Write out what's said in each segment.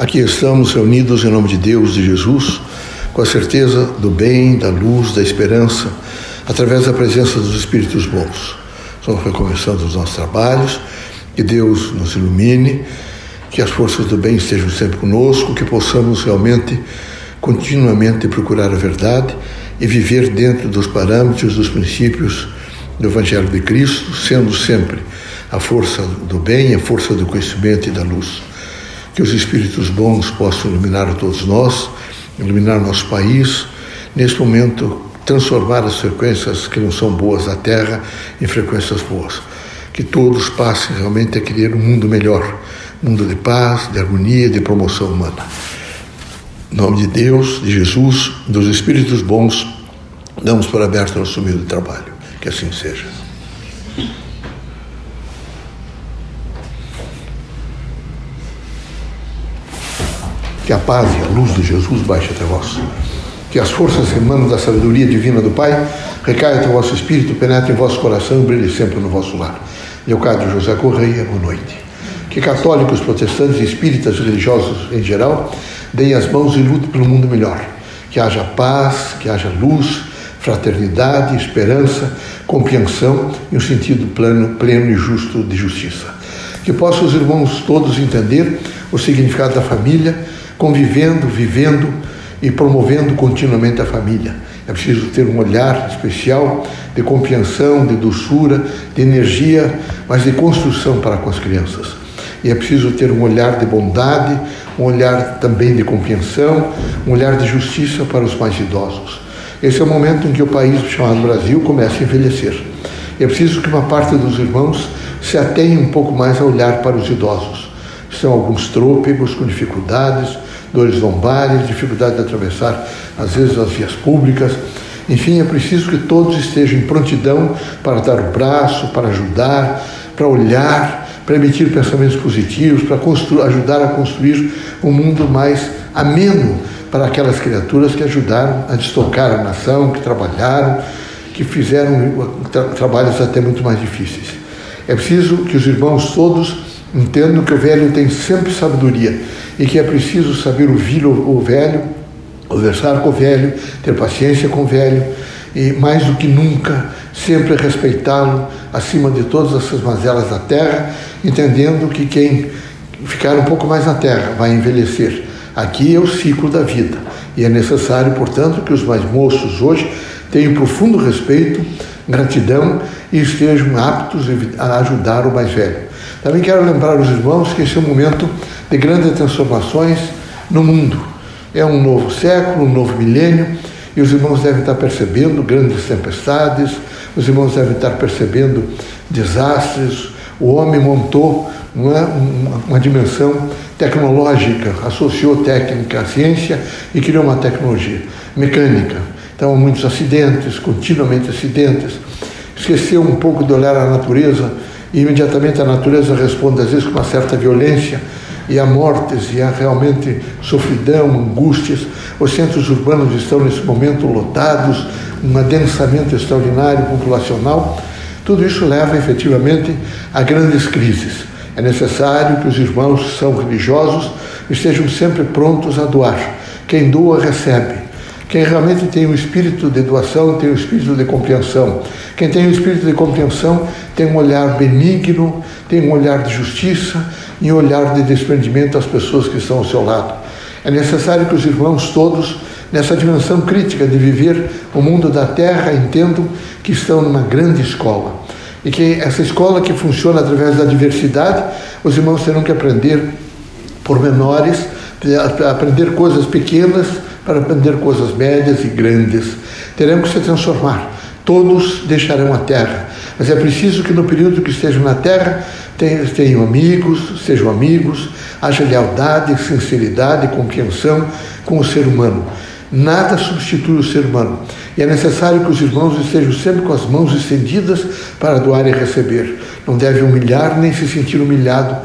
Aqui estamos reunidos em nome de Deus, de Jesus, com a certeza do bem, da luz, da esperança, através da presença dos Espíritos bons. Estamos recomeçando os nossos trabalhos, que Deus nos ilumine, que as forças do bem estejam sempre conosco, que possamos realmente, continuamente procurar a verdade e viver dentro dos parâmetros, dos princípios do Evangelho de Cristo, sendo sempre a força do bem, a força do conhecimento e da luz. Que os Espíritos bons possam iluminar todos nós, iluminar nosso país, nesse momento transformar as frequências que não são boas da Terra em frequências boas. Que todos passem realmente a querer um mundo melhor, mundo de paz, de harmonia, de promoção humana. Em nome de Deus, de Jesus, dos Espíritos bons, damos por aberto nosso meio de trabalho. Que assim seja. Que a paz e a luz de Jesus baixe até vós. Que as forças emanam da sabedoria divina do Pai recaiam até o vosso espírito, penetrem em vosso coração e brilhem sempre no vosso lar. Leocádio José Correia, boa noite. Que católicos, protestantes, espíritas, religiosos em geral, deem as mãos e lutem pelo mundo melhor. Que haja paz, que haja luz, fraternidade, esperança, compreensão e um sentido pleno, pleno e justo de justiça. Que possam os irmãos todos entender o significado da família convivendo, vivendo e promovendo continuamente a família. É preciso ter um olhar especial de compreensão, de doçura, de energia, mas de construção para com as crianças. E é preciso ter um olhar de bondade, um olhar também de compreensão, um olhar de justiça para os mais idosos. Esse é o momento em que o país chamado Brasil começa a envelhecer. É preciso que uma parte dos irmãos se atenha um pouco mais a olhar para os idosos. São alguns trôpegos com dificuldades, dores lombares, dificuldade de atravessar, às vezes, as vias públicas. Enfim, é preciso que todos estejam em prontidão para dar o braço, para ajudar, para olhar, para emitir pensamentos positivos, para ajudar a construir um mundo mais ameno para aquelas criaturas que ajudaram a destocar a nação, que trabalharam, que fizeram tra trabalhos até muito mais difíceis. É preciso que os irmãos todos entendam que o velho tem sempre sabedoria e que é preciso saber ouvir o, velho, conversar com o velho, ter paciência com o velho e, mais do que nunca, sempre respeitá-lo acima de todas essas mazelas da terra, entendendo que quem ficar um pouco mais na terra vai envelhecer. Aqui é o ciclo da vida e é necessário, portanto, que os mais moços hoje tenham profundo respeito, gratidão e estejam aptos a ajudar o mais velho. Também quero lembrar os irmãos que esse é um momento de grandes transformações no mundo. É um novo século, um novo milênio, e os irmãos devem estar percebendo grandes tempestades, os irmãos devem estar percebendo desastres. O homem montou uma, uma, uma dimensão tecnológica, associou técnica à ciência e criou uma tecnologia mecânica. Então, muitos acidentes, continuamente acidentes. Esqueceu um pouco de olhar a natureza imediatamente a natureza responde, às vezes, com uma certa violência e há mortes, e há realmente sofridão, angústias. Os centros urbanos estão nesse momento lotados, um adensamento extraordinário populacional. Tudo isso leva efetivamente a grandes crises. É necessário que os irmãos que são religiosos estejam sempre prontos a doar. Quem doa, recebe. Quem realmente tem o espírito de doação tem o espírito de compreensão. Quem tem o espírito de compreensão tem um olhar benigno, tem um olhar de justiça e um olhar de desprendimento às pessoas que estão ao seu lado. É necessário que os irmãos todos, nessa dimensão crítica de viver o mundo da terra, entendam que estão numa grande escola. E que essa escola que funciona através da diversidade, os irmãos terão que aprender pormenores, aprender coisas pequenas para aprender coisas médias e grandes. Teremos que se transformar. Todos deixarão a terra, mas é preciso que no período que estejam na terra tenham amigos, sejam amigos, haja lealdade, sinceridade, compreensão com o ser humano. Nada substitui o ser humano. E é necessário que os irmãos estejam sempre com as mãos estendidas para doar e receber. Não deve humilhar nem se sentir humilhado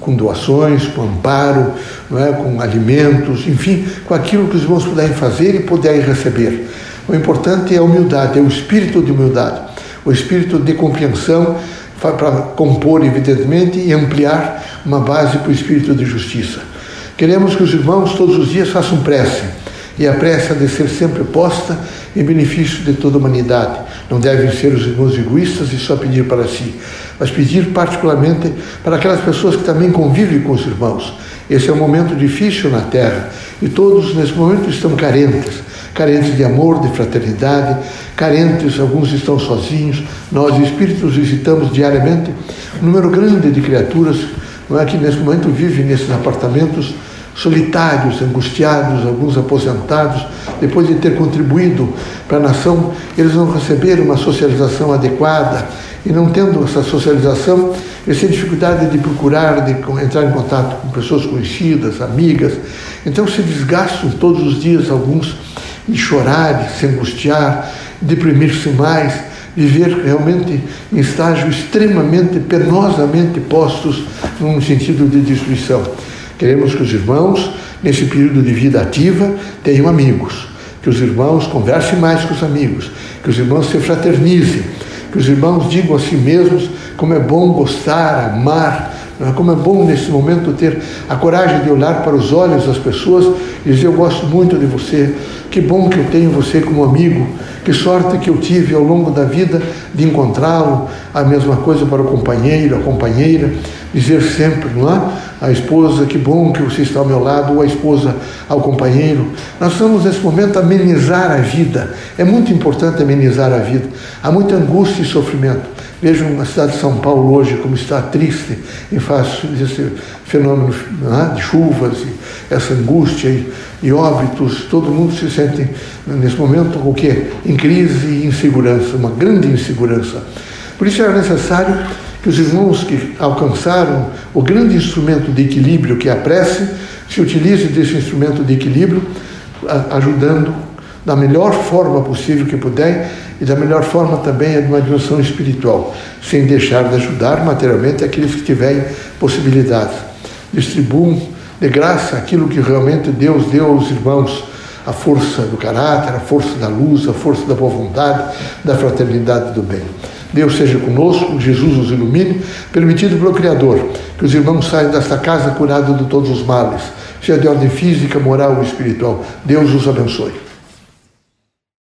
com doações, com amparo, é? com alimentos, enfim, com aquilo que os irmãos puderem fazer e puderem receber. O importante é a humildade, é o espírito de humildade, o espírito de compreensão para compor, evidentemente, e ampliar uma base para o espírito de justiça. Queremos que os irmãos todos os dias façam prece. E a prece ha de ser sempre posta em benefício de toda a humanidade. Não devem ser os irmãos egoístas e só pedir para si, mas pedir particularmente para aquelas pessoas que também convivem com os irmãos. Esse é um momento difícil na Terra e todos nesse momento estão carentes carentes de amor, de fraternidade, carentes, alguns estão sozinhos. Nós, espíritos, visitamos diariamente. Um número grande de criaturas não é, que nesse momento vivem nesses apartamentos solitários, angustiados, alguns aposentados, depois de ter contribuído para a nação, eles não receberam uma socialização adequada. E não tendo essa socialização, eles têm dificuldade de procurar, de entrar em contato com pessoas conhecidas, amigas. Então se desgastam todos os dias alguns de chorar, de se angustiar, deprimir-se mais, viver realmente em estágio extremamente penosamente postos num sentido de destruição. Queremos que os irmãos, nesse período de vida ativa, tenham amigos, que os irmãos conversem mais com os amigos, que os irmãos se fraternizem, que os irmãos digam a si mesmos como é bom gostar, amar? Como é bom nesse momento ter a coragem de olhar para os olhos das pessoas e dizer: Eu gosto muito de você, que bom que eu tenho você como amigo, que sorte que eu tive ao longo da vida de encontrá-lo. A mesma coisa para o companheiro, a companheira, dizer sempre, não é? A esposa, que bom que você está ao meu lado, ou a esposa ao companheiro. Nós estamos nesse momento a amenizar a vida. É muito importante amenizar a vida. Há muita angústia e sofrimento. Vejam a cidade de São Paulo hoje como está triste em face desse fenômeno né, de chuvas e essa angústia e, e, óbitos. Todo mundo se sente nesse momento o quê? Em crise e insegurança, uma grande insegurança. Por isso era necessário que os irmãos que alcançaram o grande instrumento de equilíbrio que é a prece se utilizem desse instrumento de equilíbrio, ajudando da melhor forma possível que puder e da melhor forma também é de uma dimensão espiritual, sem deixar de ajudar materialmente aqueles que tiverem possibilidade. Distribuam de graça aquilo que realmente Deus deu aos irmãos, a força do caráter, a força da luz, a força da boa vontade, da fraternidade do bem. Deus seja conosco, Jesus os ilumine, permitido pelo Criador, que os irmãos saiam desta casa curados de todos os males, seja de ordem física, moral ou espiritual. Deus os abençoe.